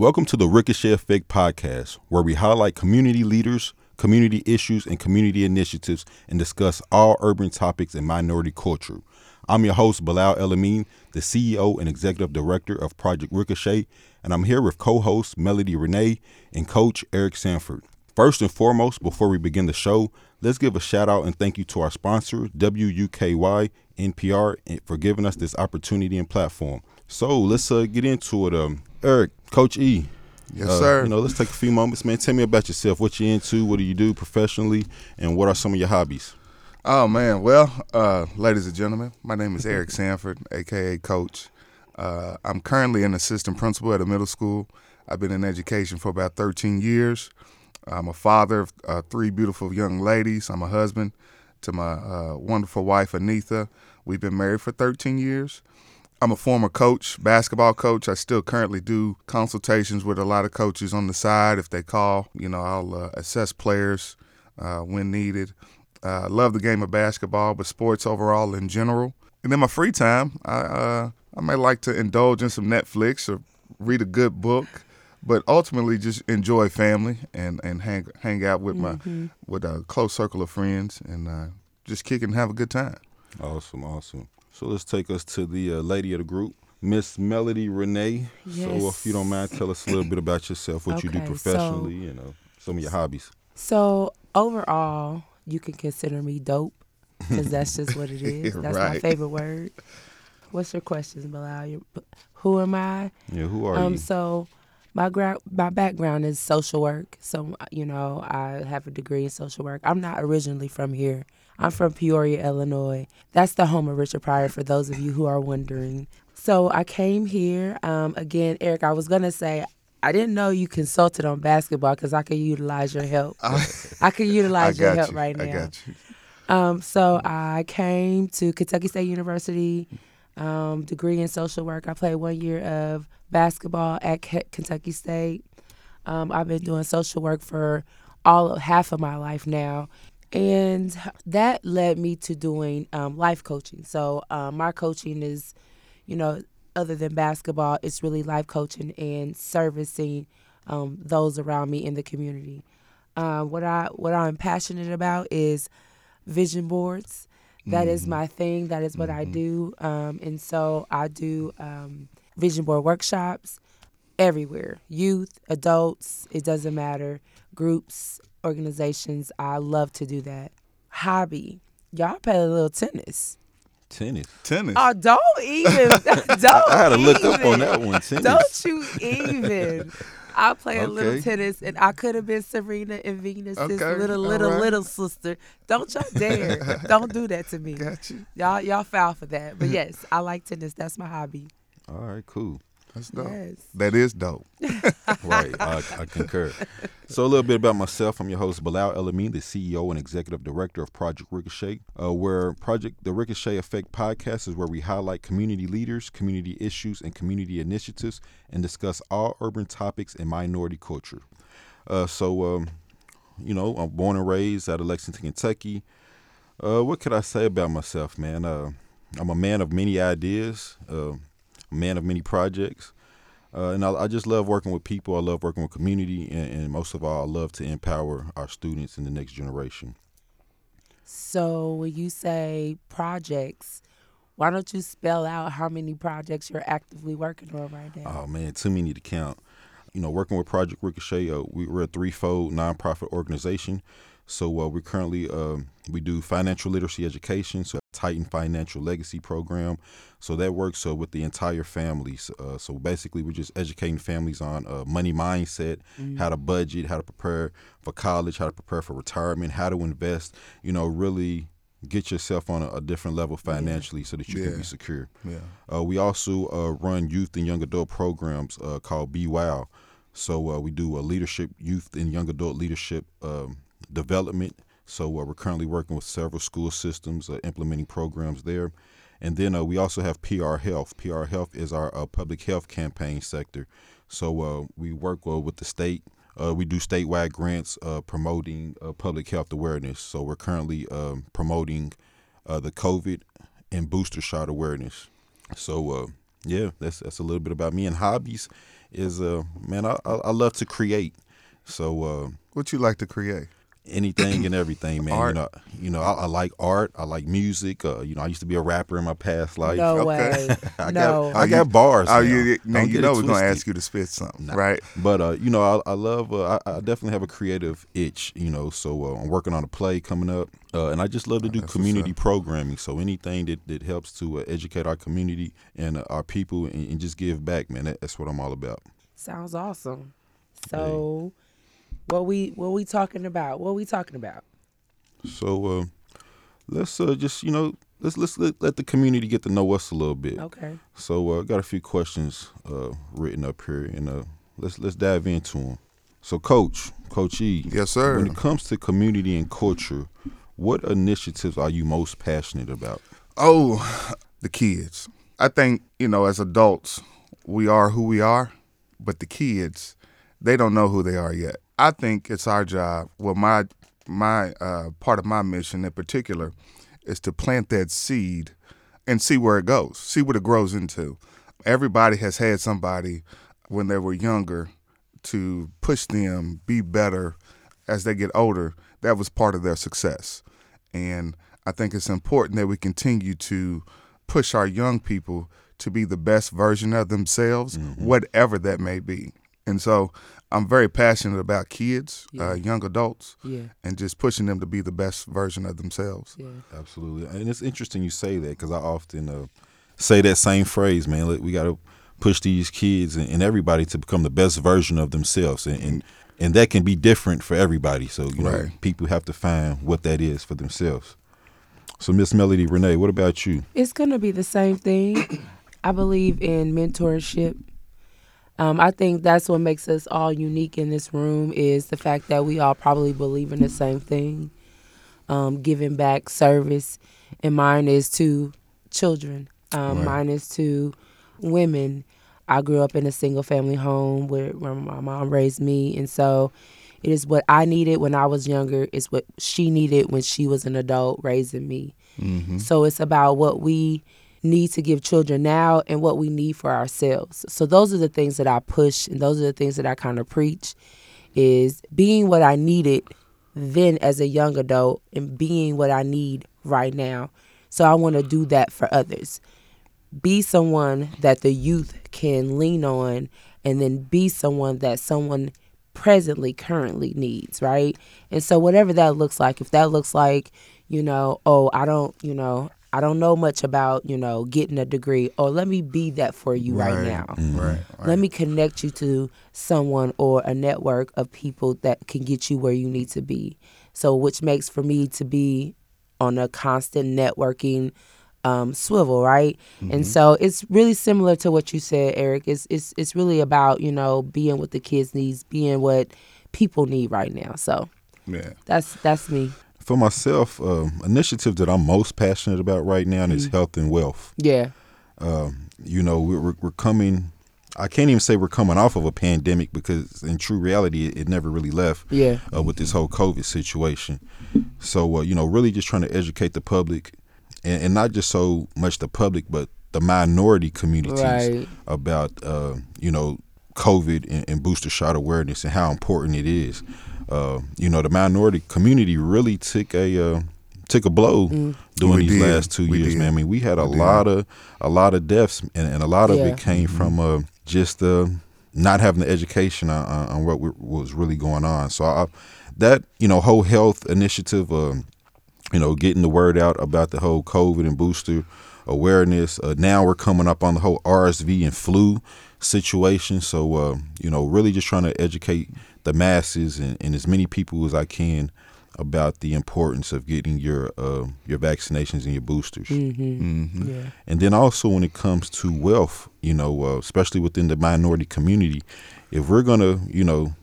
Welcome to the Ricochet Effect podcast, where we highlight community leaders, community issues, and community initiatives and discuss all urban topics and minority culture. I'm your host, Bilal El-Amin, the CEO and Executive Director of Project Ricochet, and I'm here with co host Melody Renee and Coach Eric Sanford. First and foremost, before we begin the show, let's give a shout out and thank you to our sponsor, WUKY NPR, for giving us this opportunity and platform. So let's uh, get into it. Um, Eric, Coach E. Yes, uh, sir. You know, let's take a few moments, man. Tell me about yourself. What you into? What do you do professionally? And what are some of your hobbies? Oh man, well, uh, ladies and gentlemen, my name is Eric Sanford, aka Coach. Uh, I'm currently an assistant principal at a middle school. I've been in education for about 13 years. I'm a father of uh, three beautiful young ladies. I'm a husband to my uh, wonderful wife Anitha. We've been married for 13 years. I'm a former coach, basketball coach. I still currently do consultations with a lot of coaches on the side. If they call, you know, I'll uh, assess players uh, when needed. I uh, love the game of basketball, but sports overall in general. And in my free time, I uh, I may like to indulge in some Netflix or read a good book, but ultimately just enjoy family and, and hang hang out with mm-hmm. my with a close circle of friends and uh, just kick and have a good time. Awesome, awesome. So let's take us to the uh, lady of the group, Miss Melody Renee. Yes. So if you don't mind, tell us a little bit about yourself, what you do Okay, professionally, you know, some of your hobbies. So overall, you can consider me dope because that's just what it is. That's my favorite word. What's your questions, Bilal? Who am I? Yeah, who are Um, you? so my gra- my background is social work. So you know, I have a degree in social work. I'm not originally from here. I'm from Peoria, Illinois. That's the home of Richard Pryor. For those of you who are wondering. So I came here. Um, again, Eric, I was gonna say. I didn't know you consulted on basketball because I could utilize your help. I could I utilize your help you. right now. I got you. Um, so I came to Kentucky State University, um, degree in social work. I played one year of basketball at K- Kentucky State. Um, I've been doing social work for all of half of my life now, and that led me to doing um, life coaching. So um, my coaching is, you know, other than basketball, it's really life coaching and servicing um, those around me in the community. Uh, what I what I'm passionate about is vision boards. That is my thing. That is what I do. Um, and so I do um, vision board workshops everywhere youth, adults, it doesn't matter, groups, organizations. I love to do that. Hobby. Y'all play a little tennis. Tennis. Tennis. Oh, don't even. don't I had to look up on that one. Tennis. Don't you even. I play a little tennis, and I could have been Serena and Venus' Okay, little, little, right. little sister. Don't y'all dare. Don't do that to me. got you. Y'all, y'all foul for that. But yes, I like tennis. That's my hobby. All right, cool. That's dope. Yes. That is dope. Right, I, I concur. So a little bit about myself. I'm your host, Bilal El-Amin, the CEO and Executive Director of Project Ricochet, uh, where Project the Ricochet Effect podcast is where we highlight community leaders, community issues, and community initiatives, and discuss all urban topics and minority culture. Uh, so, um, you know, I'm born and raised out of Lexington, Kentucky. Uh, what could I say about myself, man? Uh, I'm a man of many ideas, uh, a man of many projects. Uh, and I, I just love working with people. I love working with community, and, and most of all, I love to empower our students in the next generation. So when you say projects, why don't you spell out how many projects you're actively working on right now? Oh man, too many to count. You know, working with Project Ricochet, uh, we, we're a threefold nonprofit organization. So uh, we're currently um, we do financial literacy education, so Titan Financial Legacy Program. So that works uh, with the entire families. Uh, so basically, we're just educating families on uh, money mindset, how to budget, how to prepare for college, how to prepare for retirement, how to invest. You know, really get yourself on a, a different level financially so that you can Yeah. be secure. Yeah. Uh, we also uh, run youth and young adult programs uh, called Be Wow. So uh, we do a leadership, youth and young adult leadership um, development. So uh, we're currently working with several school systems, uh, implementing programs there. And then uh, we also have PR Health. PR Health is our uh, public health campaign sector. So uh, we work uh, with the state. We do statewide grants promoting public health awareness. So we're currently um, promoting the COVID and booster shot awareness. So yeah, that's that's a little bit about me and hobbies. is man, I I, I love to create. So What you like to create? Anything and everything, man. Art. You know, you know, I, I like art. I like music. Uh, you know, I used to be a rapper in my past life. No Okay. way. I no. got I got bars. Oh, now. you, now you know it we're gonna ask you to spit something, Nah. right? But uh, you know, I, I love. Uh, I, I definitely have a creative itch. You know, so uh, I'm working on a play coming up, uh, and I just love to do Oh, that's community programming. So anything that, that helps to uh, educate our community and uh, our people, and, and just give back, man. That, that's what I'm all about. Sounds awesome. So, what we what we talking about? What we talking about? So uh, let's uh, just you know let's let's let, let the community get to know us a little bit. Okay. So uh, I got a few questions uh, written up here, and uh, let's let's dive into them. So, Coach, Coach E, Yes, sir. when it comes to community and culture, what initiatives are you most passionate about? Oh, the kids. I think, you know, as adults, we are who we are, but the kids, they don't know who they are yet. I think it's our job, well my my uh, part of my mission in particular is to plant that seed and see where it goes, see what it grows into. Everybody has had somebody when they were younger to push them be better as they get older. That was part of their success. And I think it's important that we continue to push our young people to be the best version of themselves, whatever that may be. And so I'm very passionate about kids, uh, young adults, Yeah. and just pushing them to be the best version of themselves. Yeah. Absolutely, and it's interesting you say that because I often uh, say that same phrase, man. Like, we got to push these kids and, and everybody to become the best version of themselves, and, and and that can be different for everybody. So you know, people have to find what that is for themselves. So, Miss Melody Renee, what about you? It's gonna be the same thing. I believe in mentorship. Um, I think that's what makes us all unique in this room is the fact that we all probably believe in the same thing, um, giving back service, and mine is to children. Um, Right. Mine is to women. I grew up in a single family home where, where my mom raised me, and so it is what I needed when I was younger. It's what she needed when she was an adult raising me. So it's about what we need to give children now and what we need for ourselves. So those are the things that I push and those are the things that I kind of preach is being what I needed then as a young adult and being what I need right now. So I want to do that for others. Be someone that the youth can lean on and then be someone that someone presently currently needs, right? And so whatever that looks like, if that looks like, you know, oh, I don't, you know, I don't know much about, you know, getting a degree, or let me be that for you right, now. Right. right. Let me connect you to someone or a network of people that can get you where you need to be. So, which makes for me to be on a constant networking um, swivel, right? And so it's really similar to what you said, Eric. It's it's it's really about you know being what the kids needs, being what people need right now. So yeah. that's that's me. For myself, um, initiative that I'm most passionate about right now is health and wealth. Yeah, Um, you know, we're, we're- we're coming. I can't even say we're coming off of a pandemic because, in true reality, it, it never really left. yeah, uh, with this whole COVID situation. So, uh, you know, really just trying to educate the public, and, and not just so much the public, but the minority communities Right. about, uh, you know, COVID and, and booster shot awareness and how important it is. Uh, you know, the minority community really took a uh, took a blow during We these did. last two We years, did. man. I mean, we had a We did. lot of a lot of deaths, and, and a lot of Yeah. it came Mm-hmm. from uh, just uh, not having the education on, on on what we, was really going on. So I, that you know whole health initiative, uh, you know, getting the word out about the whole COVID and booster awareness. Uh, now we're coming up on the whole RSV and flu situation. So uh, you know, really just trying to educate the masses and, and as many people as I can about the importance of getting your uh, your vaccinations and your boosters. Mm-hmm. yeah, And then also when it comes to wealth, you know, uh, especially within the minority community, if we're gonna, you know,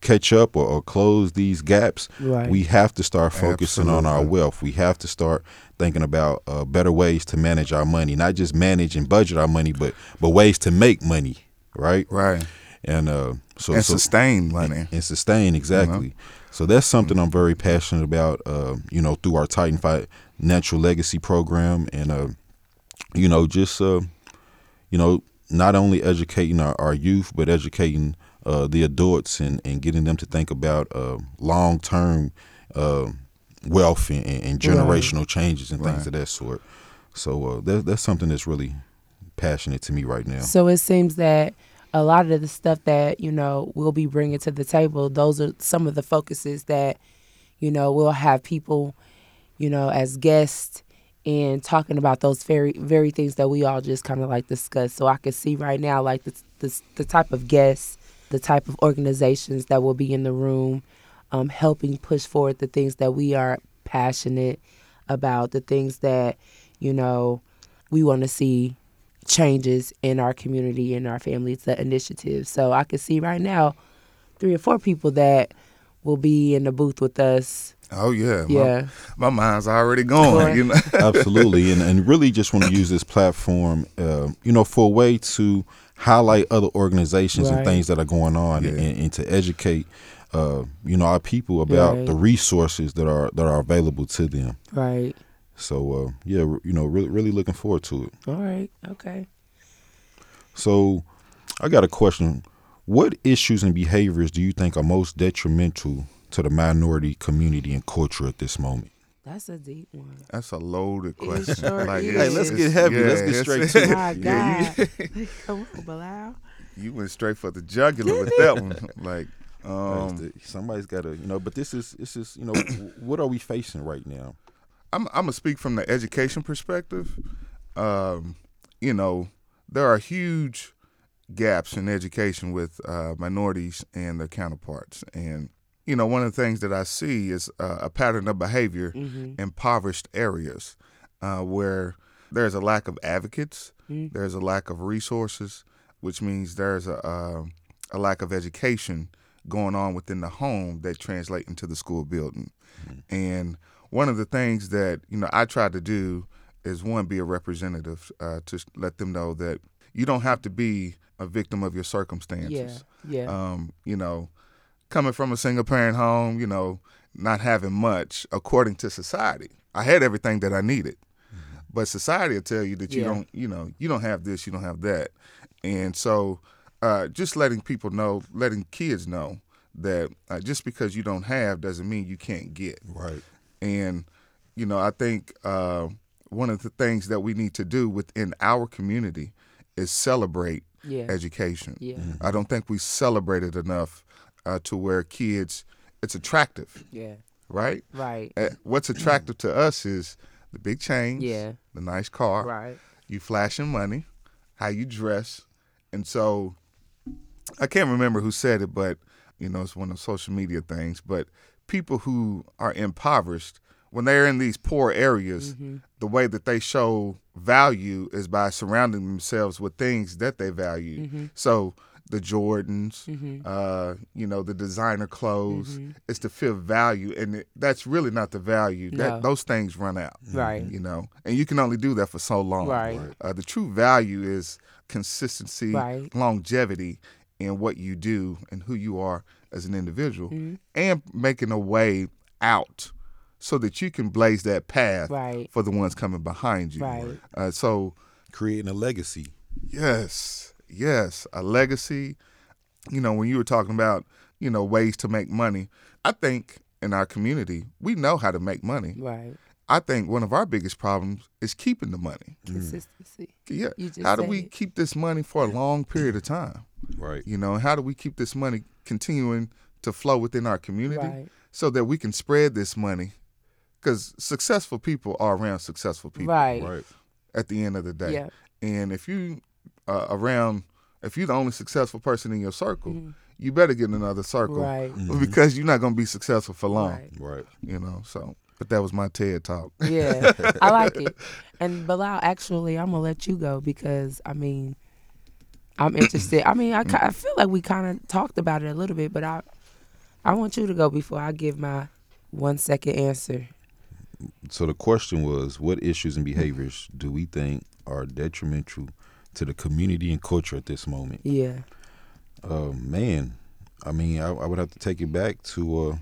catch up or, or close these gaps, Right. we have to start focusing on our wealth. We have to start thinking about uh, better ways to manage our money, not just manage and budget our money, but but ways to make money, right? Right. And uh, so, and so sustain money. and sustain exactly. So that's something I'm very passionate about. Uh, you know, through our Titan Fight Natural Legacy program, and uh, you know, just uh, you know, not only educating our, our youth, but educating uh, the adults and, and getting them to think about uh, long term uh, wealth and, and generational right. changes and things right. of that sort. So uh, that, that's something that's really passionate to me right now. So it seems that a lot of the stuff that you know we'll be bringing to the table, those are some of the focuses that you know we'll have people, you know, as guests and talking about those very very things that we all just kind of like discussed. So I can see right now like the the, the type of guests, the type of organizations that will be in the room, um, helping push forward the things that we are passionate about, the things that you know we want to see changes in our community and our families, the initiatives. So I can see right now three or four people that will be in the booth with us Oh yeah, yeah. My, my mind's already going. You know, absolutely, and and really just want to use this platform, uh, you know, for a way to highlight other organizations right. and things that are going on, yeah. and, and, to educate, uh, you know, our people about right. the resources that are that are available to them. Right. So uh, yeah, you know, really really looking forward to it. All right. Okay. So, I got a question. What issues and behaviors do you think are most detrimental to the minority community and culture at this moment? That's a deep one. That's a loaded question. Sure like, hey, let's get heavy. Yeah, let's get straight to it. My God. Yeah, you, Come on, Bilal. You went straight for the jugular with that one. Like, um, somebody's got to, you know. But this is, this is, you know, what are we facing right now? I'm, I'm gonna speak from the education perspective. Um, you know, there are huge gaps in education with uh, minorities and their counterparts, and you know, one of the things that I see is uh, a pattern of behavior mm-hmm. impoverished areas uh, where there's a lack of advocates, mm-hmm. there's a lack of resources, which means there's a, uh, a lack of education going on within the home that translate into the school building. Mm-hmm. And one of the things that you know I try to do is one be a representative uh, to let them know that you don't have to be a victim of your circumstances. Yeah, yeah. Um, you know, coming from a single parent home, you know, not having much according to society. I had everything that I needed. Mm-hmm. But society will tell you that you yeah. don't, you know, you don't have this, you don't have that. And so uh, just letting people know, letting kids know that uh, just because you don't have doesn't mean you can't get. Right. And, you know, I think uh, one of the things that we need to do within our community is celebrate yeah. education. Yeah. Mm-hmm. I don't think we celebrate it enough uh, to where kids it's attractive. Yeah. Right. Right. Uh, what's attractive to us is the big chains. Yeah. The nice car. Right. You flashing money, how you dress, and so I can't remember who said it, but you know it's one of the social media things. But people who are impoverished when they're in these poor areas, mm-hmm. the way that they show value is by surrounding themselves with things that they value. Mm-hmm. So the Jordans, mm-hmm. uh, you know, the designer clothes. Mm-hmm. It's to feel value, and it, that's really not the value. No. That those things run out, right? You know, and you can only do that for so long. Right. Uh, the true value is consistency, right. longevity in what you do and who you are as an individual, mm-hmm. and making a way out so that you can blaze that path right. for the ones coming behind you. Right. Uh, so creating a legacy. Yes yes, a legacy. You know, when you were talking about, you know, ways to make money, I think in our community, we know how to make money. Right. I think one of our biggest problems is keeping the money. Consistency. Yeah. how do we it. keep this money for a long period of time? Right. You know, how do we keep this money continuing to flow within our community right. so that we can spread this money? Because successful people are around successful people. Right. Right. At the end of the day. Yeah. And if you uh, around if you're the only successful person in your circle, mm-hmm. you better get in another circle, right? Mm-hmm. Because you're not going to be successful for long, right. right? You know. So, but that was my TED talk. Yeah, I like it. And Bilal, actually, I'm gonna let you go because I mean, I'm interested. I mean, I, I feel like we kind of talked about it a little bit, but I I want you to go before I give my one second answer. So the question was, what issues and behaviors do we think are detrimental to the community and culture at this moment. Yeah. Uh, man, I mean, I, I, would have to take it back to uh,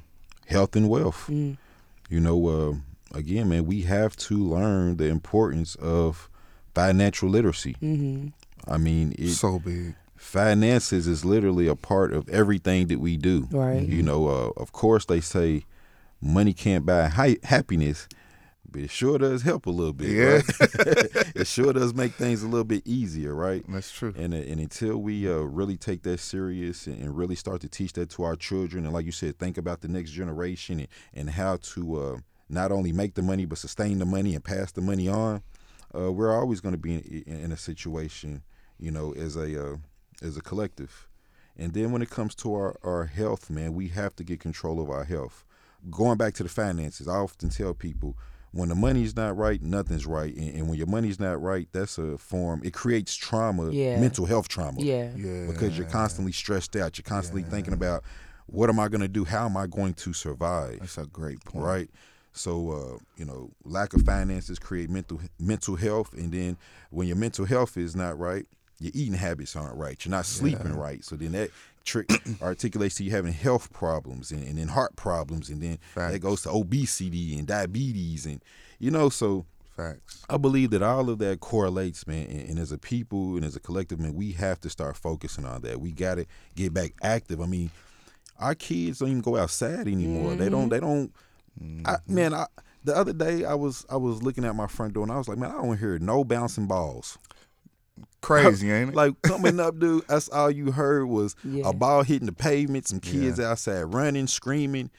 health and wealth. Mm. You know, uh, again, man, we have to learn the importance of financial literacy. Mm-hmm. I mean, it, so big. finances is literally a part of everything that we do. Right. You know, uh, of course they say money can't buy hi- happiness, but it sure does help a little bit. Yeah. right? it sure does make things a little bit easier, right? That's true. And uh, and until we uh, really take that serious and, and really start to teach that to our children, and like you said, think about the next generation and, and how to uh, not only make the money but sustain the money and pass the money on, uh, we're always going to be in, in a situation, you know, as a uh, as a collective. And then when it comes to our, our health, man, we have to get control of our health. Going back to the finances, I often tell people when the money's not right, nothing's right. And, and when your money's not right, that's a form, it creates trauma, Yeah. mental health trauma Yeah. Yeah. because you're constantly stressed out. You're constantly thinking about what am I going to do? How am I going to survive? That's a great point. Right. So uh, you know, lack of finances create mental mental health, and then when your mental health is not right, your eating habits aren't right. You're not sleeping right. So then that trick articulates to you having health problems and, and then heart problems, and then that goes to obesity and diabetes, and you know, so Facts. I believe that all of that correlates, man. And, and as a people and as a collective, man, we have to start focusing on that. We got to get back active. I mean, our kids don't even go outside anymore. They don't. Mm-hmm. They don't. I, mm-hmm. man, I, the other day I was I was looking at my front door and I was like, man, I don't hear no bouncing balls. Crazy, ain't it? Like coming up, dude, that's all you heard was Yeah. a ball hitting the pavement, some kids Yeah. outside running, screaming.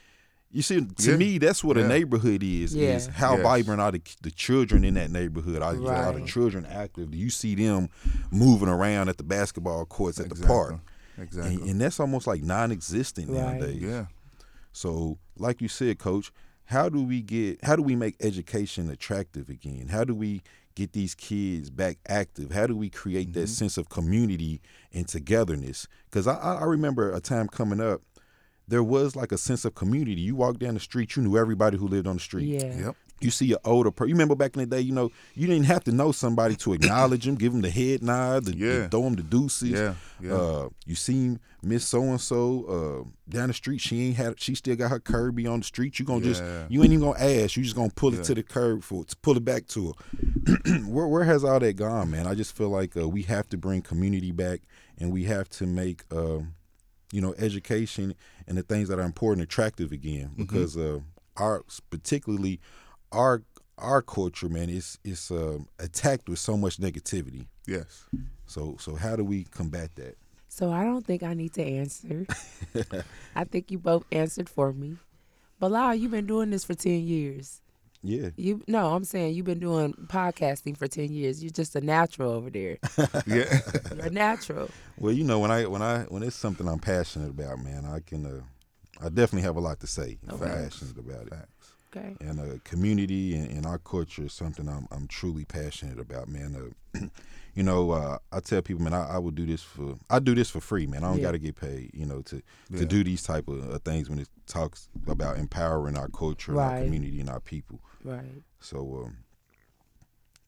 You see, to Yeah. me, that's what a neighborhood is. Yeah. Is how Yes. vibrant are the, the children in that neighborhood? Are, are the Right. children active? Do you see them moving around at the basketball courts at the park? Exactly. And, and that's almost like non-existent Right. nowadays. yeah. So, like you said, Coach, how do we get? How do we make education attractive again? How do we get these kids back active? How do we create Mm-hmm. that sense of community and togetherness? Because I, I I remember a time coming up, there was like a sense of community. You walk down the street, you knew everybody who lived on the street. Yeah. Yep. You see an older person. You remember back in the day, you know, you didn't have to know somebody to acknowledge them, give them the head nod, the, the throw them the deuces. Yeah. Yeah. Uh, you seen Miss So and So down the street. She ain't had. She still got her Kirby on the street. You gonna just. You ain't even gonna ask. You just gonna pull Yeah. it to the curb for to pull it back to her. where where has all that gone, man? I just feel like uh, we have to bring community back, and we have to make. um you know, education and the things that are important attractive again Mm-hmm. because uh, our particularly our our culture, man, is is um attacked with so much negativity. yes. So so how do we combat that? So I don't think I need to answer. I think you both answered for me. Bilal, you've been doing this for ten years. Yeah, You no, I'm saying you've been doing podcasting for ten years. You're just a natural over there. Yeah. You're a natural. well, you know when I when I when it's something I'm passionate about, man, I can uh, I definitely have a lot to say. if I'm passionate about it. Facts. Okay. and uh, community and, and our culture is something I'm I'm truly passionate about, man. Uh, you know, uh, I tell people, man, I, I would do this for I do this for free, man. I don't Yeah. got to get paid, you know, to Yeah. to do these type of uh, things when it talks about empowering our culture, and our community, and our people. Right. So, um,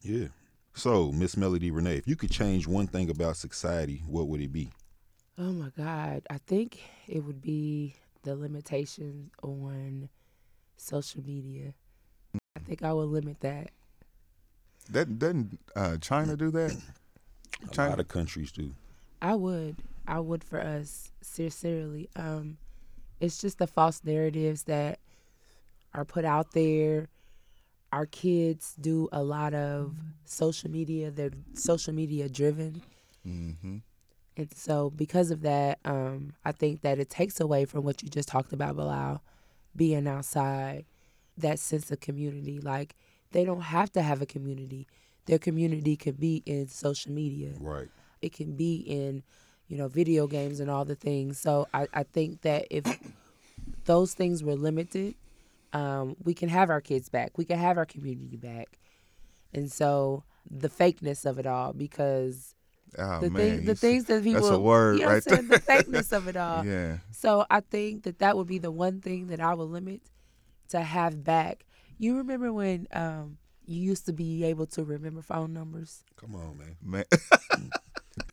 yeah. So, Miss Melody Renee, if you could change one thing about society, what would it be? Oh my God. I think it would be the limitations on social media. I think I would limit that. That doesn't uh, China do that? A China- lot of countries do. I would. I would for us, sincerely. Um, it's just the false narratives that are put out there. Our kids do a lot of social media. They're social media driven. Mm-hmm. And so, because of that, um, I think that it takes away from what you just talked about, Bilal, being outside, that sense of community. Like, they don't have to have a community. Their community could be in social media Right. it can be in you know video games and all the things so i, I think that if those things were limited um, we can have our kids back we can have our community back and so the fakeness of it all because Oh the, man, thing, the things that people that's a word you know right I'm saying? the fakeness of it all Yeah. so i think that that would be the one thing that i would limit to have back you remember when um, you used to be able to remember phone numbers Come on, man. Man.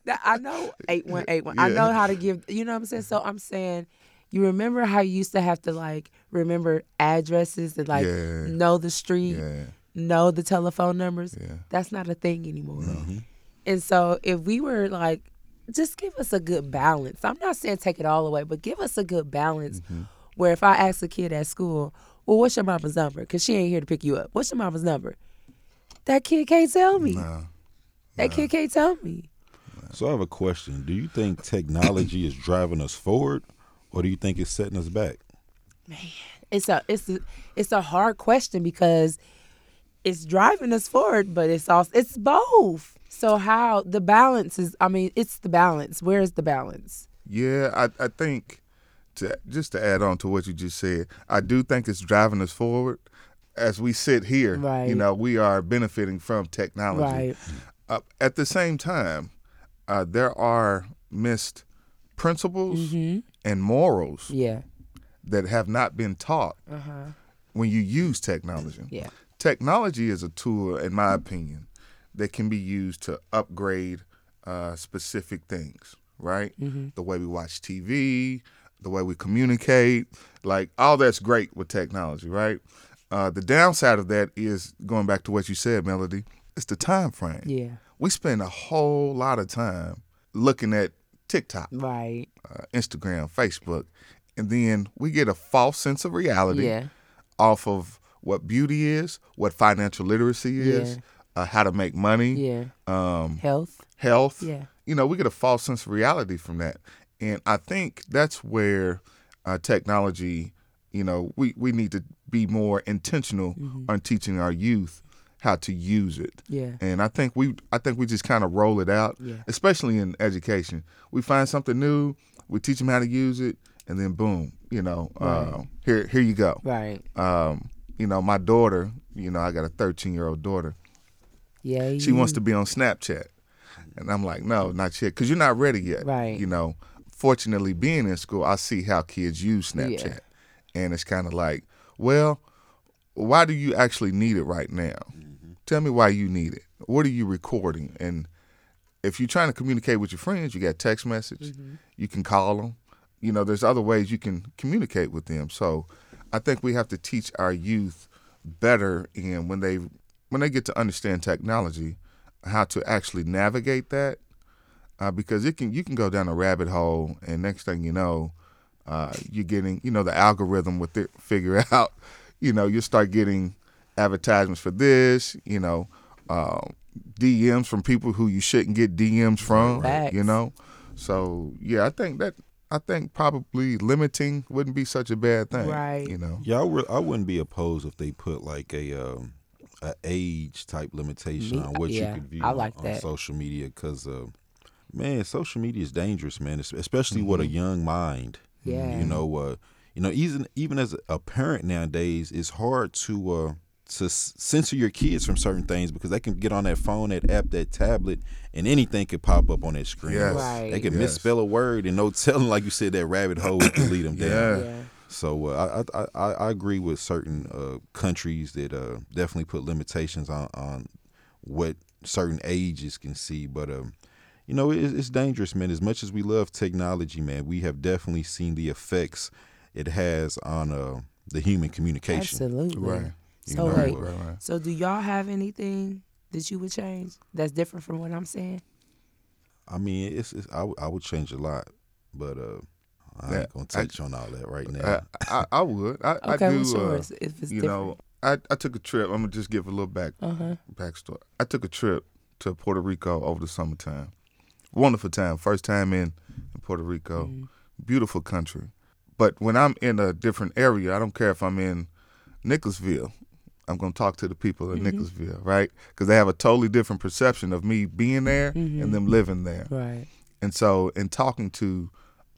That- I know eight one eight one. I know how to give. You know what I'm saying? So I'm saying, you remember how you used to have to like remember addresses and like Yeah. know the street, yeah. know the telephone numbers. Yeah. That's not a thing anymore. Mm-hmm. And so if we were like, just give us a good balance. I'm not saying take it all away, but give us a good balance Mm-hmm. where if I ask a kid at school, well, what's your mama's number? Because she ain't here to pick you up. What's your mama's number? That kid can't tell me. Nah. That kid can't tell me. So I have a question. Do you think technology is driving us forward, or do you think it's setting us back? Man, it's a it's a, it's a hard question because it's driving us forward, but it's also it's both. So how the balance is? I mean, it's the balance. Where is the balance? Yeah, I, I think to just to add on to what you just said, I do think it's driving us forward. As we sit here, Right. you know, we are benefiting from technology. Right. Uh, at the same time, uh, there are missed principles and morals Yeah. that have not been taught uh-huh. when you use technology. Yeah. Technology is a tool, in my opinion, that can be used to upgrade uh, specific things, right? The way we watch TV, the way we communicate, like all that's great with technology, right? Uh, the downside of that is going back to what you said, Melody. It's the time frame. Yeah. We spend a whole lot of time looking at TikTok, Right. uh, Instagram, Facebook, and then we get a false sense of reality Yeah. off of what beauty is, what financial literacy is, uh, how to make money, Yeah. um, Health. health. Yeah. You know, we get a false sense of reality from that. And I think that's where uh, technology, you know, we, we need to be more intentional on teaching our youth how to use it. Yeah. And I think we I think we just kind of roll it out, Yeah. especially in education. We find something new, we teach them how to use it, and then boom, you know, uh, here here you go. Right. Um, you know, my daughter, you know, I got a 13 year old daughter. Yeah. She wants to be on Snapchat, and I'm like, no, not yet, because you're not ready yet. Right. You know, fortunately, being in school, I see how kids use Snapchat, Yeah. and it's kind of like, well, why do you actually need it right now? Mm-hmm. Tell me why you need it. What are you recording? And if you're trying to communicate with your friends, you got text message. Mm-hmm. You can call them. You know, there's other ways you can communicate with them. So, I think we have to teach our youth better and when they when they get to understand technology, how to actually navigate that. Uh, because it can you can go down a rabbit hole, and next thing you know, uh, you're getting you know the algorithm with it figure out. You know, you start getting advertisements for this. You know, uh, DMs from people who you shouldn't get DMs from. Facts. You know, so yeah, I think that I think probably limiting wouldn't be such a bad thing. Right. You know. Yeah, I, re- I wouldn't be opposed if they put like a um, a age type limitation Me- on what yeah, you could view I on- like on, that. social media because uh, man, social media is dangerous, man, es- especially with a young mind. Yeah. you know, uh, you know, even even as a parent nowadays, it's hard to uh, to censor your kids from certain things because they can get on that phone, that app, that tablet, and anything could pop up on that screen. Yes. Right. They can Yes. misspell a word and no telling, like you said, that rabbit hole can lead them down. Yeah. Yeah. So uh, I, I I I agree with certain uh, countries that uh, definitely put limitations on, on what certain ages can see, but um, you know it's, it's dangerous, man. As much as we love technology, man, we have definitely seen the effects it has on uh, the human communication. Absolutely. Right. You So know, wait. uh, Right, right. So do y'all have anything that you would change that's different from what I'm saying? I mean, it's, it's I, w- I would change a lot, but uh, I Yeah, ain't gonna I- touch on all that right now. Uh, I, I would. I, Okay, I do. what's uh, if it's you different. know, I, I took a trip. I'm gonna just give a little back uh huh. backstory. I took a trip to Puerto Rico over the summertime. Wonderful time. First time in, in Puerto Rico. Mm-hmm. Beautiful country. But when I'm in a different area, I don't care if I'm in Nicholasville. I'm gonna talk to the people in Mm-hmm. Nicholasville, right? Because they have a totally different perception of me being there and them living there. Right. And so, in talking to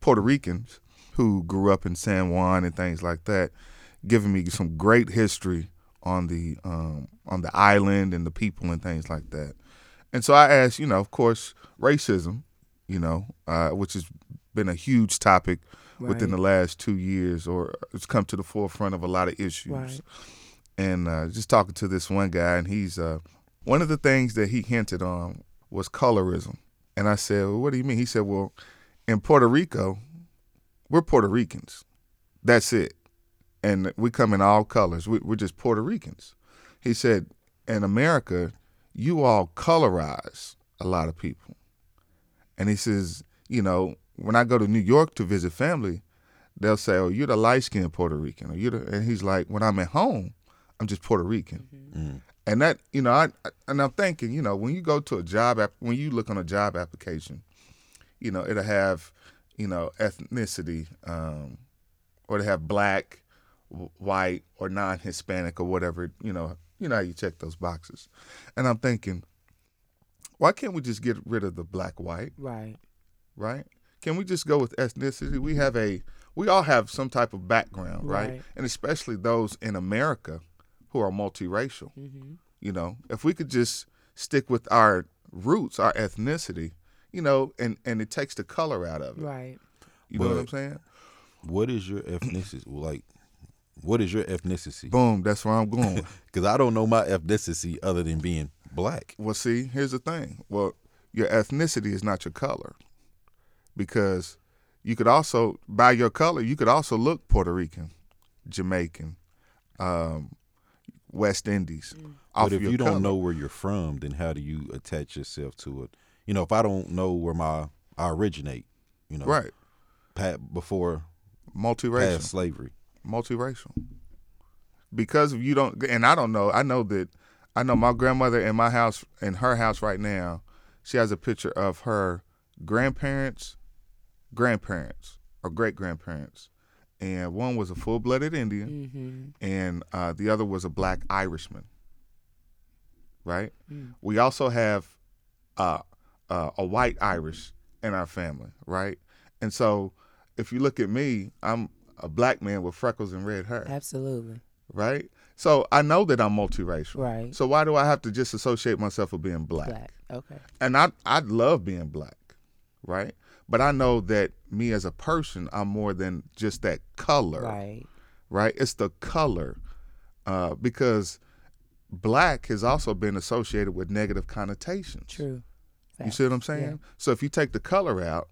Puerto Ricans who grew up in San Juan and things like that, giving me some great history on the um, on the island and the people and things like that. And so I asked, you know, of course, racism, you know, uh, which has been a huge topic within the last two years, or it's come to the forefront of a lot of issues Right. and uh, just talking to this one guy, and he's uh, one of the things that he hinted on was colorism. And I said, well, "What do you mean?" He said, "Well, in Puerto Rico, we're Puerto Ricans. That's it, and we come in all colors. We, we're just Puerto Ricans." He said, "In America, you all colorize a lot of people. And he says, you know, when I go to New York to visit family, they'll say, "Oh, you're the light skinned Puerto Rican," or you're the, and he's like, "When I'm at home, I'm just Puerto Rican." Mm. And that, you know, I and I'm thinking, you know, when you go to a job app, when you look on a job application, you know, it'll have, you know, ethnicity, um, or they have black, w- white, or non-Hispanic, or whatever. You know, you know how you check those boxes. And I'm thinking, why can't we just get rid of the black, white? Right. right? Can we just go with ethnicity? We have a we all have some type of background, right? Right. And especially those in America who are multiracial. Mm-hmm. You know, if we could just stick with our roots, our ethnicity, you know, and and it takes the color out of it. Right. You know what I'm saying? What is your ethnicity? Like, what is your ethnicity? Boom, that's where I'm going. Because I don't know my ethnicity other than being black. well, see, here's the thing. Well, your ethnicity is not your color. Because you could also by your color, you could also look Puerto Rican, Jamaican, um, West Indies. off but if your you don't know where you're from, then how do you attach yourself to it? You know, if I don't know where my I originate, you know, right, pat before multiracial, past slavery. multiracial. Because you don't, and I don't know. I know that I know my grandmother in my house, in her house right now. She has a picture of her grandparents, grandparents, or great grandparents, and one was a full blooded Indian, Mm-hmm. and uh, the other was a black Irishman. Right. Mm. We also have uh, uh, a white Irish in our family, right? And so, if you look at me, I'm a black man with freckles and red hair, Absolutely. right? So I know that I'm multiracial. Right. So why do I have to just associate myself with being black? Black. Okay. And I I love being black, right? But I know that me as a person, I'm more than just that color Right. right? It's the color, uh, because black has also been associated with negative connotations. True. You see what I'm saying? Yeah. So if you take the color out,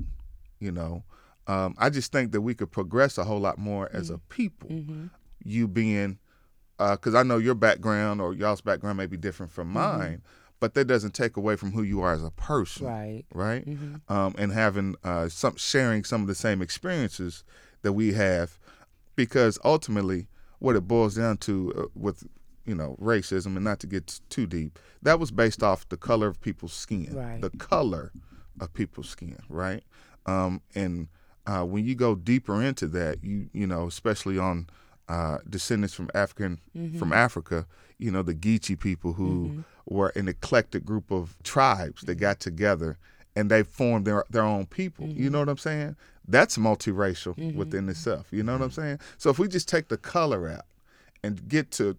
you know, um, I just think that we could progress a whole lot more as a people. Mm-hmm. You being, because I know your background or y'all's background may be different from mine, but that doesn't take away from who you are as a person Right. right? Mm-hmm. Um, and having uh, some sharing some of the same experiences that we have, because ultimately, what it boils down to uh, with you know racism, and not to get too deep, that was based off the color of people's skin, Right. the color of people's skin, right? Um, and uh, when you go deeper into that, you you know, especially on uh, descendants from African from Africa, you know, the Geechee people who were an eclectic group of tribes that got together and they formed their their own people. You know what I'm saying? That's multiracial within itself. You know what I'm saying? So if we just take the color out and get to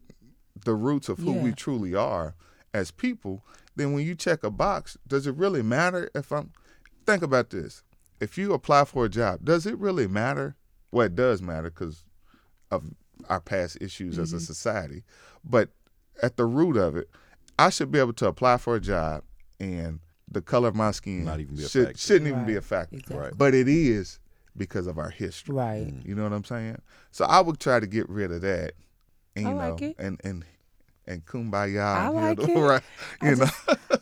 the roots of who we truly are as people, then when you check a box, does it really matter if I'm think about this. If you apply for a job, does it really matter? Well, it does matter because of our past issues as a Mm-hmm. society. But at the root of it, I should be able to apply for a job and the color of my skin Not even be a should, shouldn't even be a factor. Exactly. Right. But it is because of our history. Right. You know what I'm saying? So I would try to get rid of that. And, you I know, like it. and and and kumbaya. I you like know, it. Right. I You know.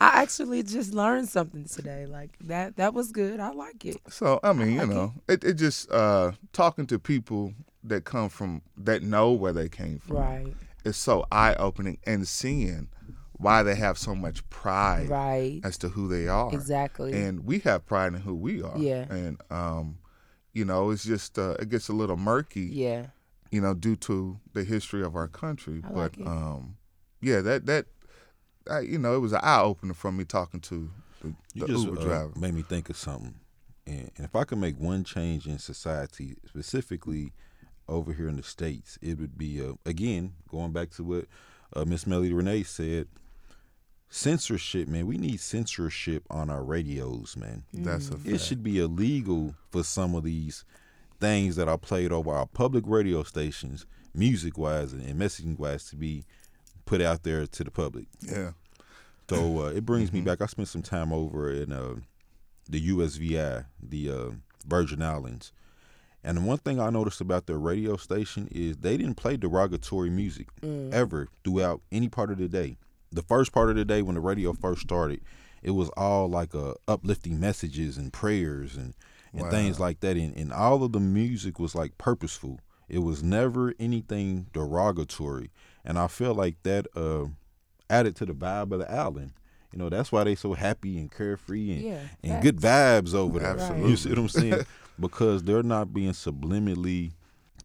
I actually just learned something today. Like that. That was good. I like it. So I mean, you like know, it. it just uh talking to people that come from that know where they came from Right. It's so eye opening and seeing why they have so much pride Right. as to who they are. Exactly. And we have pride in who we are. Yeah. And um, you know, it's just uh, it gets a little murky, yeah. You know, due to the history of our country. I but like it. um, yeah, that that I, you know, it was an eye opener for me talking to the, You the just Uber uh, driver. made me think of something. And, and if I could make one change in society, specifically over here in the states, it would be uh, again going back to what uh, Miss Melody Renee said. Censorship, man. We need censorship on our radios, man. That's a Mm. fact. It should be illegal for some of these things that are played over our public radio stations, music wise and messaging wise, to be put out there to the public. yeah. So uh, it brings me back. I spent some time over in uh, the USVI, the uh, Virgin Islands, and the one thing I noticed about their radio station is they didn't play derogatory music Mm. ever throughout any part of the day. The first part of the day when the radio first started, it was all like a uplifting messages and prayers and and Wow. things like that. And, and all of the music was like purposeful. It was never anything derogatory. And I feel like that uh, added to the vibe of the album. You know, that's why they so happy and carefree and, Yeah, and good vibes over there. Absolutely. You see what I'm saying? because they're not being subliminally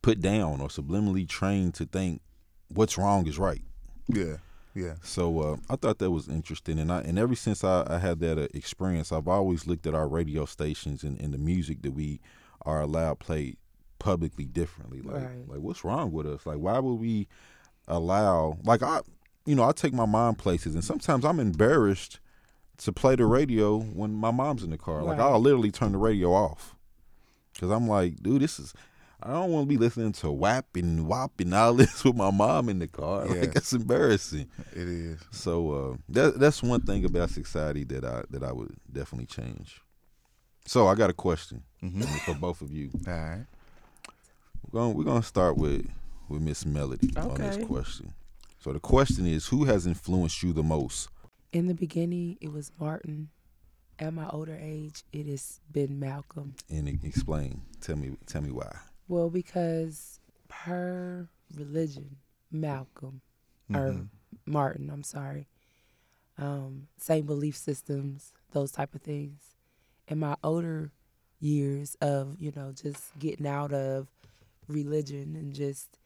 put down or subliminally trained to think what's wrong is right. Yeah, yeah. So uh, I thought that was interesting, and I and ever since I, I had that uh, experience, I've always looked at our radio stations and, and the music that we are allowed played publicly differently. Like, Right. like what's wrong with us? Like, why would we allow? Like, I, you know, I take my mom places, and sometimes I'm embarrassed to play the radio when my mom's in the car. Like, I'll literally turn the radio off because I'm like, dude, this is. I don't want to be listening to WAP and WAP and all this with my mom in the car. Yeah. Like, that's embarrassing. It is. So uh, that that's one thing about society that I that I would definitely change. So I got a question Mhm. for both of you. All right. We're gonna we're gonna start with with Miss Melody on this question. So the question is, who has influenced you the most? In the beginning, it was Martin. At my older age, it has been Malcolm. And e- explain. Tell me tell me why. Well, because per religion, Malcolm or Mhm. Martin, I'm sorry, um, same belief systems, those type of things. In my older years of you know just getting out of religion and just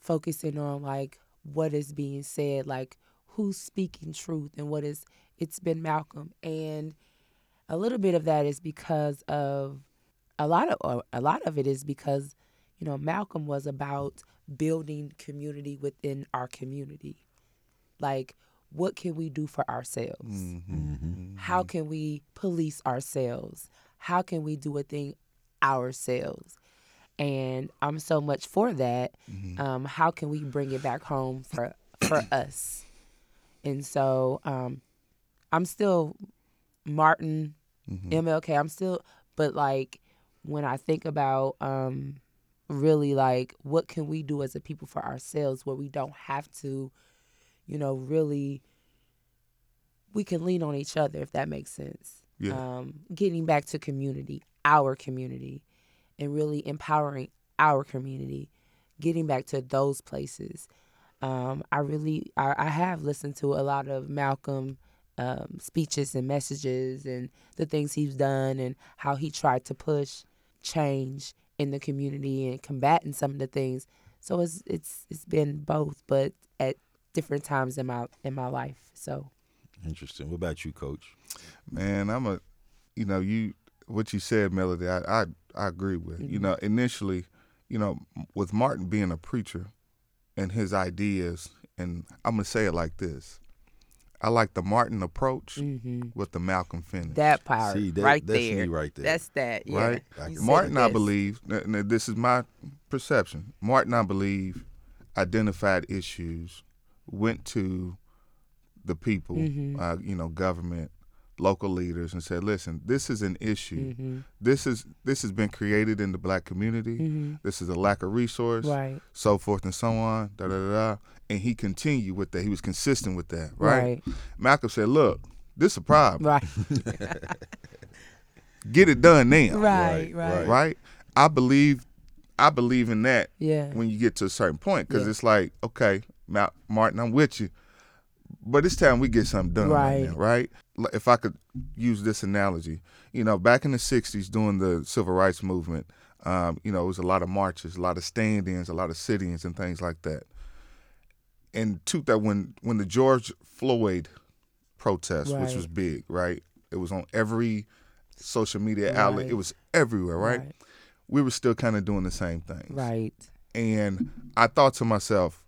focusing on like what is being said, like who's speaking truth and what is it's been Malcolm and a little bit of that is because of a lot of a lot of it is because you know Malcolm was about building community within our community. Like what can we do for ourselves? Mm-hmm. How can we police ourselves? How can we do a thing ourselves? And I'm so much for that. Um, how can we bring it back home for for us? And so um, I'm still Martin, MLK. I'm still, but like when I think about um, really like what can we do as a people for ourselves, where we don't have to, you know, really we can lean on each other if that makes sense. Yeah. Um, getting back to community, our community, and really empowering our community, getting back to those places. Um, I really, I, I have listened to a lot of Malcolm um, speeches and messages and the things he's done and how he tried to push change in the community and combating some of the things. So it's it's it's been both, but at different times in my in my life. So Interesting. What about you, Coach? Man, I'm a, you know, you what you said, Melody. I I, I agree with. You mm-hmm. know, initially, you know, with Martin being a preacher, and his ideas, and I'm gonna say it like this. I like the Martin approach with the Malcolm finish. mm-hmm. that part See, that- right that's there, me right there. That's that. Yeah. right? You Martin, I believe, this is my perception. Martin, I believe, identified issues, went to the people, Mm-hmm. uh, you know, government, local leaders, and said, "Listen, this is an issue. Mm-hmm. This is this has been created in the black community. This is a lack of resource, Right. so forth and so on." Da da da. da. And he continued with that. He was consistent with that, right? Right. Malcolm said, "Look, this is a problem. Right. Get it done now." right. Right, Right. right? I believe, I believe in that Yeah. when you get to a certain point because Yeah. it's like, okay, Ma- Martin, I'm with you, but it's time we get something done right, Right. now, right? If I could use this analogy, you know, back in the '60s during the civil rights movement, um, you know, it was a lot of marches, a lot of stand-ins, a lot of sit-ins, and things like that. And two that when when the George Floyd protest, which was big, right? It was on every social media outlet. Right. It was everywhere, right? Right. We were still kind of doing the same things. Right. And I thought to myself,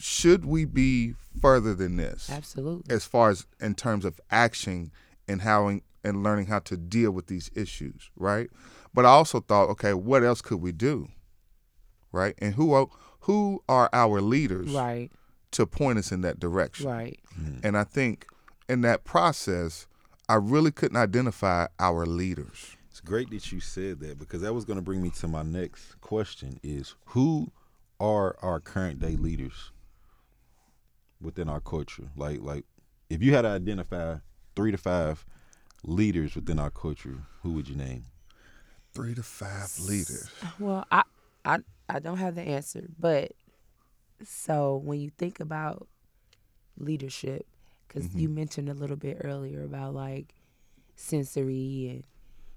should we be further than this Absolutely. as far as in terms of action and how and learning how to deal with these issues, right? But I also thought, okay, what else could we do? Right? And who are who are our leaders Right. to point us in that direction? Right. Mm-hmm. And I think in that process, I really couldn't identify our leaders. It's great that you said that because that was going to bring me to my next question: Is who are our current day leaders within our culture? Like, like if you had to identify three to five leaders within our culture, who would you name? Three to five leaders. Well, I I I don't have the answer, but so when you think about leadership, because you mm-hmm. mentioned a little bit earlier about like sensory and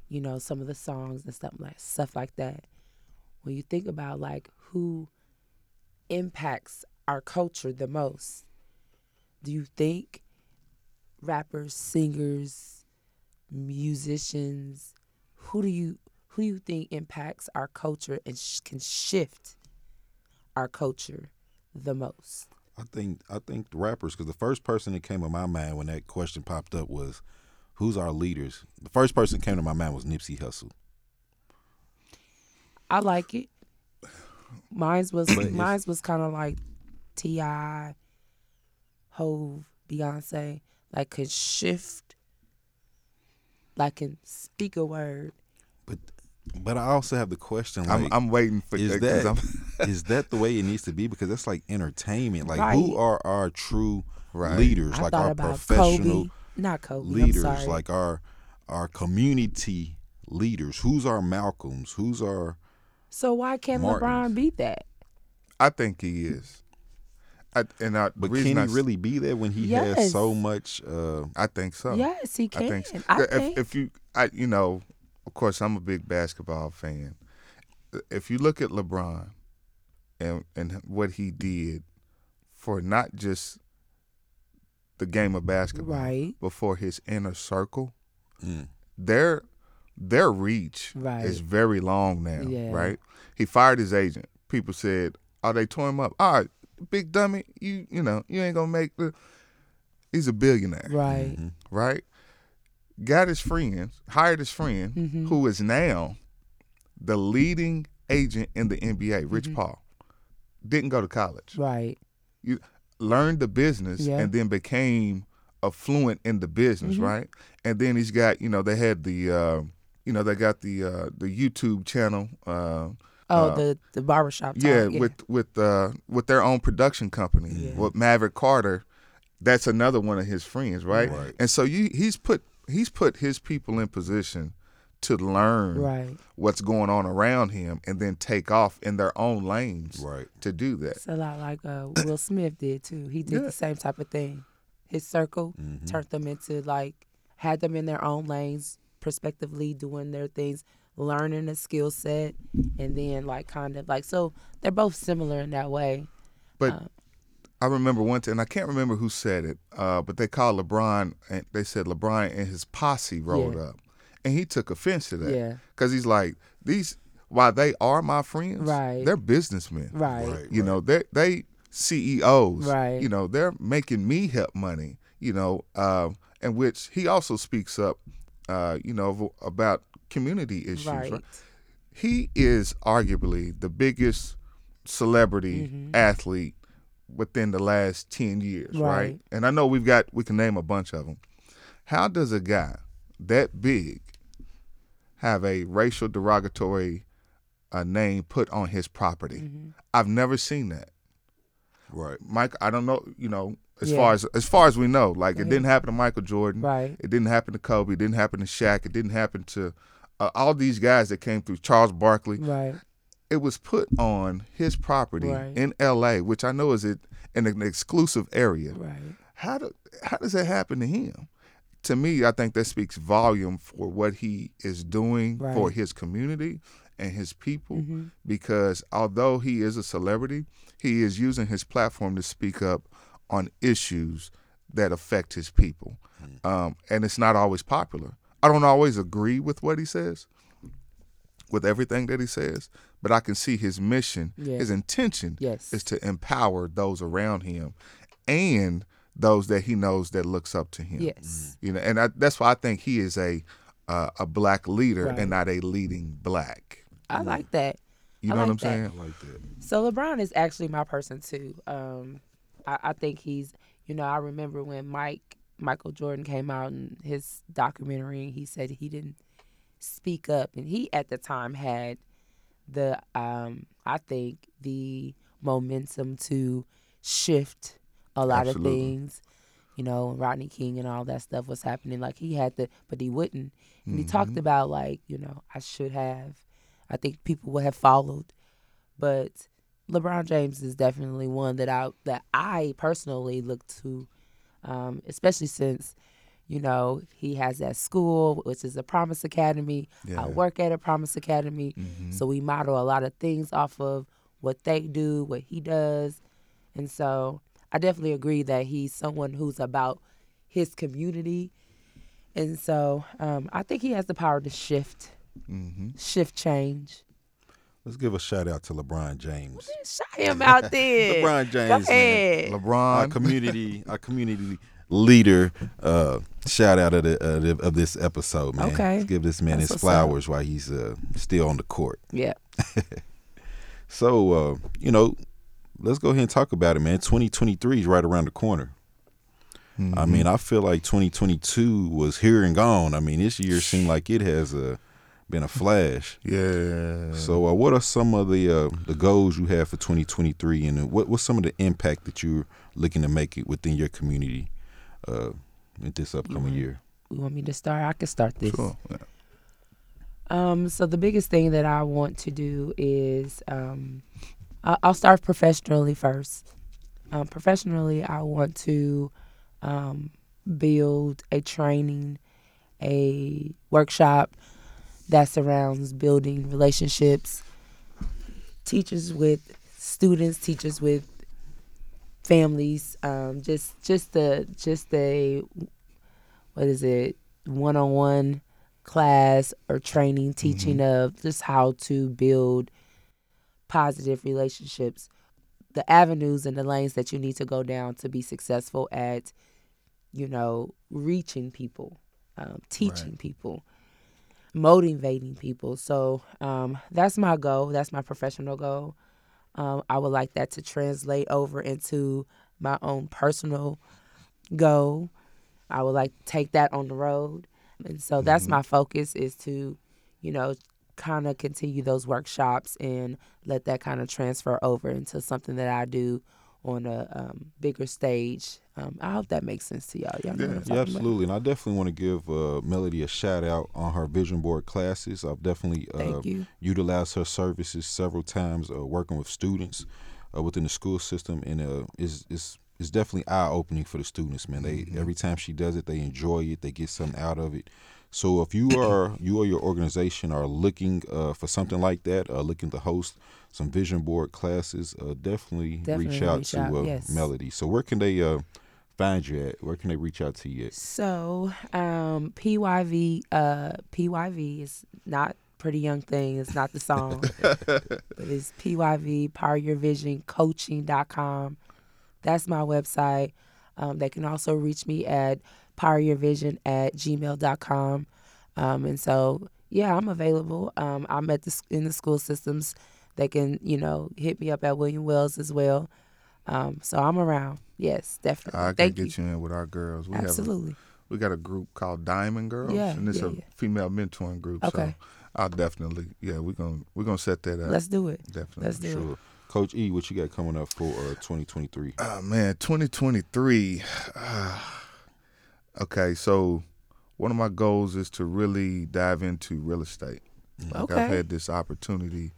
you know some of the songs and stuff like stuff like that. When you think about like who impacts our culture the most, do you think rappers, singers, musicians, who do you who do you think impacts our culture and sh- can shift our culture the most? I think I think the rappers because the first person that came to my mind when that question popped up was, "Who's our leaders?" The first person that came to my mind was Nipsey Hussle. I like it. Mine's was mine's was kind of like Ti, Hove, Beyonce, like could shift, like can speak a word. But but I also have the question like, I'm I'm waiting for is 'cause that I'm- is that the way it needs to be? Because that's like entertainment. Like Right. who are our true Right. leaders? I like our about professional Kobe, not Kobe. leaders, I'm sorry. like our our community leaders. Who's our Malcolms? Who's our so why can't Martins. LeBron beat that? I think he is. I, and I, but reason can he s- really be there when he Yes. has so much uh I think so. yes, he I can. think. So. I if, think. if you, I, you know, of course, I'm a big basketball fan. If you look at LeBron and and what he did for not just the game of basketball, Right. but for his inner circle, mm, their their reach Right. is very long now. Yeah. Right. He fired his agent. People said, "Oh, they tore him up." All right, big dummy, you you know you ain't gonna make the. He's a billionaire right. mhm. right? Got his friends, hired his friend, Mhm. who is now the leading agent in the NBA, Rich Mm-hmm. Paul. Didn't go to college. Right. You learned the business Yeah. and then became affluent in the business, Mm-hmm. right? And then he's got, you know, they had the, uh, you know, they got the uh, the YouTube channel. Uh, Oh, uh, the the barbershop. Talk. yeah, with with uh, with their own production company, Yeah. with Maverick Carter. That's another one of his friends, right? Right. And so you he's put he's put his people in position to learn right. what's going on around him and then take off in their own lanes right. to do that. It's a lot like uh, Will Smith did too. He did Yeah. the same type of thing. His circle Mhm. turned them into like had them in their own lanes, prospectively doing their things, learning a skill set, and then like kind of like so they're both similar in that way. But Uh, I remember one time, and I can't remember who said it, uh, but they called LeBron, and they said LeBron and his posse rolled Yeah. up, and he took offense to that. Yeah. because he's like these. While they are my friends, Right. They're businessmen, Right. Right. You know, they they CEOs, Right. You know, they're making me help money. You know, uh, and which he also speaks up, uh, you know, about community issues. right. right? he is arguably the biggest celebrity Mm-hmm. athlete within the last 10 years, right. Right. And I know we've got, we can name a bunch of them. How does a guy that big have a racial derogatory uh, name put on his property? Mm-hmm. I've never seen that. Right. Mike, I don't know, you know, as Yeah. far as as far as we know, like it didn't happen to Michael Jordan. Right. It didn't happen to Kobe. It didn't happen to Shaq. It didn't happen to uh, all these guys that came through. Charles Barkley. Right. It was put on his property Right. in L.A., which I know is it in an exclusive area. Right. How do how does that happen to him? To me, I think that speaks volume for what he is doing for Right. Mm-hmm. his community and his people. Because although he is a celebrity, he is using his platform to speak up on issues that affect his people. Um, and it's not always popular. I don't always agree with what he says, with everything that he says, but I can see his mission, Yeah. his intention Yes. is to empower those around him and those that he knows that looks up to him. Yes. You know, and I, that's why I think he is a uh, a black leader Right. and not a leading black. I like that. You know like what I'm that. saying? I like that. So LeBron is actually my person too. Um, I, I think he's, you know, I remember when Mike Michael Jordan came out in his documentary. And he said he didn't speak up, and he at the time had the, um, I think the momentum to shift a lot Absolutely. of things. you know, Rodney King and all that stuff was happening. Like he had to, but he wouldn't. And he talked about like, you know, I should have. I think people would have followed, but LeBron James is definitely one that I that I personally look to, um, especially since, you know, he has that school which is a Promise Academy. Yeah. I work at a Promise Academy, so we model a lot of things off of what they do, what he does, and so I definitely agree that he's someone who's about his community, and so um, I think he has the power to shift, shift change. Let's give a shout out to LeBron James. Shout him out there. LeBron James, Go man. ahead. Our LeBron. community, our community leader. Uh, shout out of the, uh, the of this episode, man. Okay. Let's give this man That's his what's up. flowers while he's uh, still on the court. Yeah. So, uh, you know, let's go ahead and talk about it, man. 2023 is right around the corner. I mean, I feel like 2022 was here and gone. I mean, this year seemed like it has uh, been a flash. Yeah. So, uh, what are some of the uh, the goals you have for 2023, and uh, what what's some of the impact that you're looking to make it within your community uh, in this upcoming year? You want me to start? I can start this. Sure. Yeah. Um, so the biggest thing that I want to do is um, I- I'll start professionally first. Um, professionally, I want to um, build a training, a workshop that surrounds building relationships, teachers with students, teachers with families, um, just just the just a what is it one on one class or training teaching of just how to build positive relationships. The avenues and the lanes that you need to go down to be successful at you know reaching people um, teaching people motivating people. So um, that's my goal. That's my professional goal. Um, i would like that to translate over into my own personal goal. I would like to take that on the road. And so that's my focus is to, you know, kind of continue those workshops and let that kind of transfer over into something that I do on a um, bigger stage. Um, I hope that makes sense to y'all. Y'all know Yeah, talking about. absolutely. And I definitely want to give uh, Melody a shout out on her vision board classes. I've definitely uh, utilized her services several times uh, working with students uh, within the school system, and uh, is is it's definitely eye opening for the students. Man, they every time she does it, they enjoy it. They get something out of it. So if you are you or your organization are looking uh, for something like that, uh, looking to host some vision board classes, uh, definitely, Definitely reach out reach to out, uh, yes. Melody. So where can they uh, find you at? Where can they reach out to you at? So, um, PYV, uh, PYV is not Pretty Young Thing. It's not the song, but it's PYV, Power Your Vision Coaching.com. That's my website. Um, they can also reach me at poweryourvision at gmail.com. Um, and so, yeah, I'm available. Um, I'm at the, in the school systems. They can, you know, hit me up at William Wells as well. Um, so I'm around. Yes, definitely. I can Thank get you. in with our girls. We Absolutely. have a, we got a group called Diamond Girls, Yeah, and it's yeah, a yeah. female mentoring group. Okay. So I'll definitely, yeah, we're gonna we're gonna set that up. Let's do it. definitely. Let's do it. Coach E, what you got coming up for uh, 2023? Oh man, 2023. ah. Okay, so one of my goals is to really dive into real estate. Like Okay. I've had this opportunity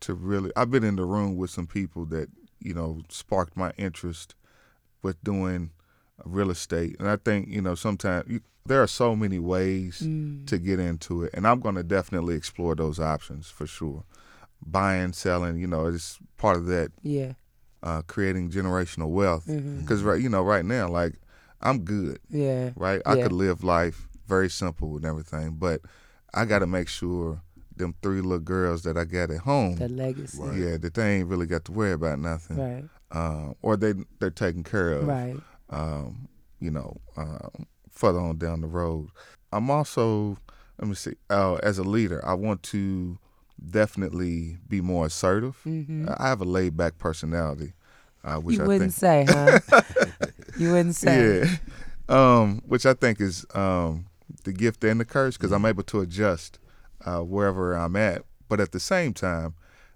to really I've been in the room with some people that, you know, sparked my interest with doing real estate. And I think, you know, sometimes you, there are so many ways Mm. to get into it. And I'm going to definitely explore those options for sure. Buying, selling, you know, it's part of that Yeah. uh, creating generational wealth. Because right, you know, right now, like I'm good, Yeah. right? I Yeah. could live life very simple and everything, but I got to make sure them three little girls that I got at home, The legacy. Right. yeah, that they ain't really got to worry about nothing, um, or they they're taken care of, Right. um, you know, um, further on down the road. I'm also, let me see, uh, as a leader, I want to definitely be more assertive. hmm I have a laid back personality, uh, which You I wouldn't think, say, huh? you wouldn't say. yeah, um, which I think is um, the gift and the curse because I'm able to adjust uh, wherever I'm at. But at the same time,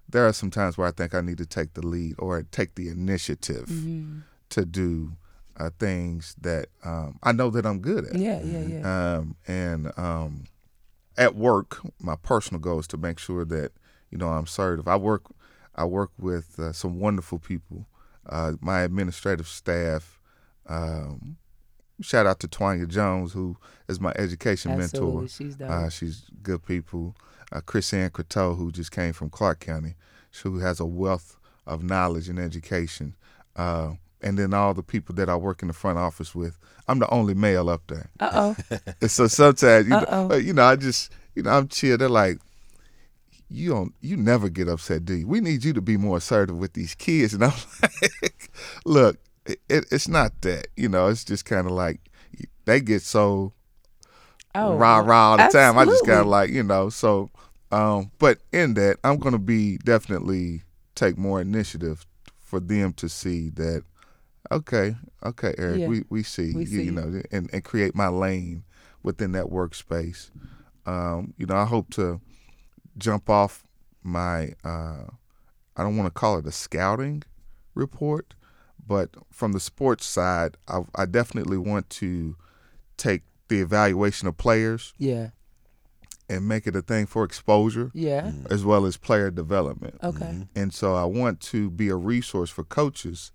there are some times where I think I need to take the lead or take the initiative Mhm. to do uh, things that um, I know that I'm good at. Yeah, yeah, yeah. Um, and um, at work, my personal goal is to make sure that you know I'm assertive. I work, I work with uh, some wonderful people. Uh, my administrative staff. Um, shout out to Twanya Jones, who is my education Absolutely. mentor. She's. Uh, she's good people. Uh, Chris Ann Croteau, who just came from Clark County, who has a wealth of knowledge and education. Uh, and then all the people that I work in the front office with. I'm the only male up there. uh oh. So sometimes, you know, Uh-oh. you know, I just, you know, I'm chill. They're like, you don't, you never get upset, do you? We need you to be more assertive with these kids. And I'm like, look, it, it, it's not that, you know, it's just kind of like they get so Oh. rah rah all the time. I just kind of like, you know, so, um, but in that, I'm going to be definitely take more initiative for them to see that, okay, okay, Eric, Yeah. we, we see, We you, see you know, and, and create my lane within that workspace. Um, you know, I hope to jump off my, uh, I don't want to call it a scouting report, but from the sports side, I, I definitely want to take the evaluation of players Yeah. and make it a thing for exposure Yeah. as well as player development. Okay. And so I want to be a resource for coaches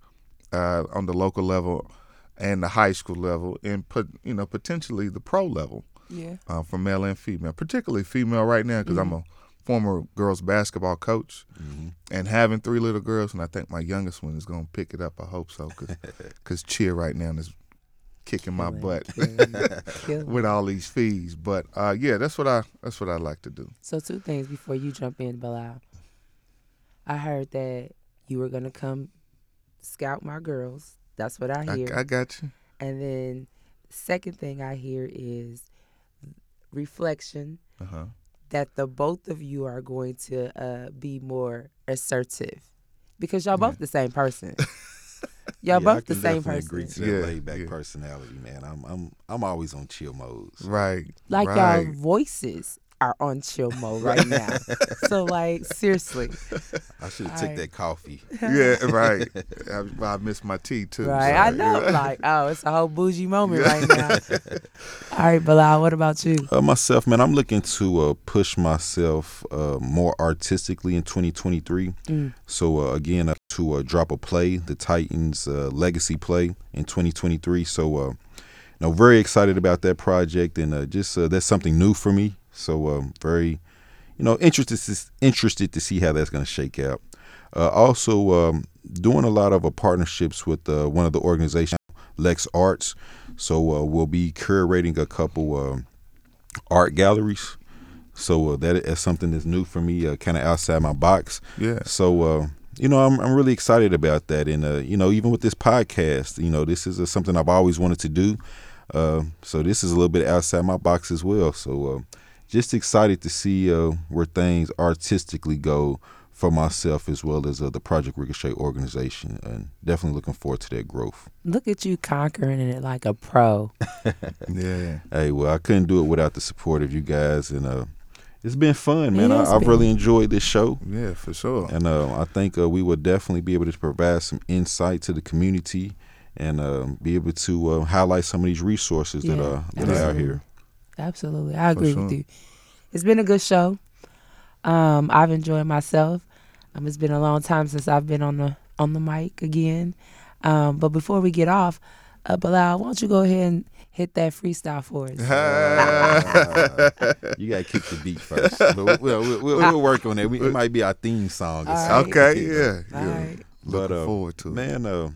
uh, on the local level and the high school level, and put you know potentially the pro level Yeah. uh, for male and female, particularly female right now because I'm a former girls basketball coach and having three little girls, and I think my youngest one is going to pick it up. I hope so because cheer right now is kicking my butt killing, killing. with all these fees. But uh, yeah, that's what I that's what I like to do. So two things before you jump in, Bilal. I heard that you were gonna come scout my girls. That's what I I, hear. I got you. and then second thing I hear is reflection Uh huh. That the both of you are going to uh, be more assertive because y'all both the same person. y'all Yeah, I both the same person. Agree to that Yeah, laid back yeah. personality, man. I'm I'm I'm always on chill modes. Right. Like right. y'all voices are on chill mode right now. so like seriously, I should have Alright. took that coffee. yeah, right. I, I missed my tea too. right? so, I you know. Like oh, it's a whole bougie moment right now. All right, Bilal, what about you? Uh, myself, man, I'm looking to uh, push myself uh, more artistically in 2023. Mm. So uh, again, uh, to uh, drop a play, the Titans uh, legacy play in 2023. So, uh, you know, very excited about that project, and uh, just uh, that's something new for me. So, um, very, you know, interested to, interested to see how that's going to shake out. Uh, also, um, doing a lot of uh, partnerships with uh, one of the organizations, LexArts. So uh, we'll be curating a couple uh, art galleries. So uh, that is something that's new for me, uh, kind of outside my box. Yeah. So uh, you know, I'm I'm really excited about that, and uh, you know, even with this podcast, you know, this is uh, something I've always wanted to do. Uh, so this is a little bit outside my box as well. So uh, just excited to see uh, where things artistically go for myself as well as uh, the Project Ricochet organization, and definitely looking forward to that growth. Look at you conquering it like a pro. Yeah. Hey, well, I couldn't do it without the support of you guys, and uh, it's been fun, man. I, I've been. really enjoyed this show. Yeah, for sure. And uh, I think uh, we will definitely be able to provide some insight to the community and uh, be able to uh, highlight some of these resources that Yeah, are that are out here. Absolutely. I For agree with you. It's been a good show. Um, I've enjoyed myself. Um, it's been a long time since I've been on the on the mic again. Um, but before we get off, uh, Bilal, why don't you go ahead and hit that freestyle for us? You got to kick the beat first. But we'll, we'll, we'll, we'll work on that. We, it might be our theme song. or All something. right. okay, yeah. All yeah. right. But uh, forward to it. man, uh,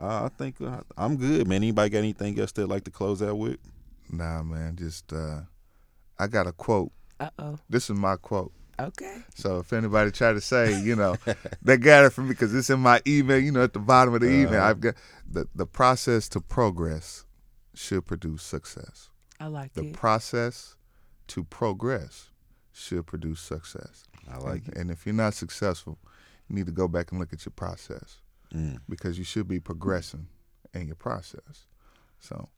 I I think uh, I'm good, man. Anybody got anything else they'd like to close out with? Nah, man, just uh I got a quote. Uh oh. This is my quote. Okay. So if anybody try to say, you know, they got it from me because it's in my email, you know, at the bottom of the email, Uh-huh. I've got the the process to progress should produce success. I like that. The it. process to progress should produce success. I like it. And if you're not successful, you need to go back and look at your process Mm. because you should be progressing in your process. So,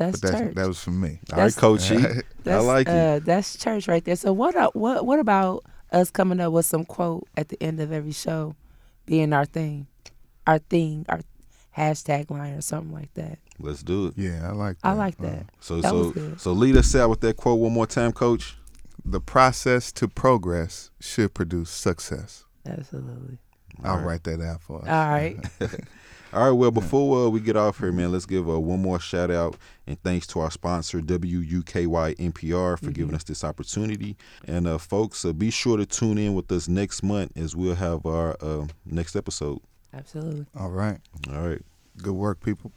That's but that's church. that was from me. All right, That's- Coach E. That's, like it. uh, That's church right there. So what? Uh, what? What about us coming up with some quote at the end of every show, being our thing, our thing, our hashtag line or something like that. Let's do it. Yeah, I like that. I like Uh, that. So That was so good. so lead us out with that quote one more time, Coach. the process to progress should produce success. Absolutely. I'll right. write that out for us. All right. All right, well, before uh, we get off here, man, let's give uh, one more shout out and thanks to our sponsor, WUKY NPR, for giving us this opportunity. And uh, folks, uh, be sure to tune in with us next month as we'll have our uh, next episode. Absolutely. All right. All right. Good work, people.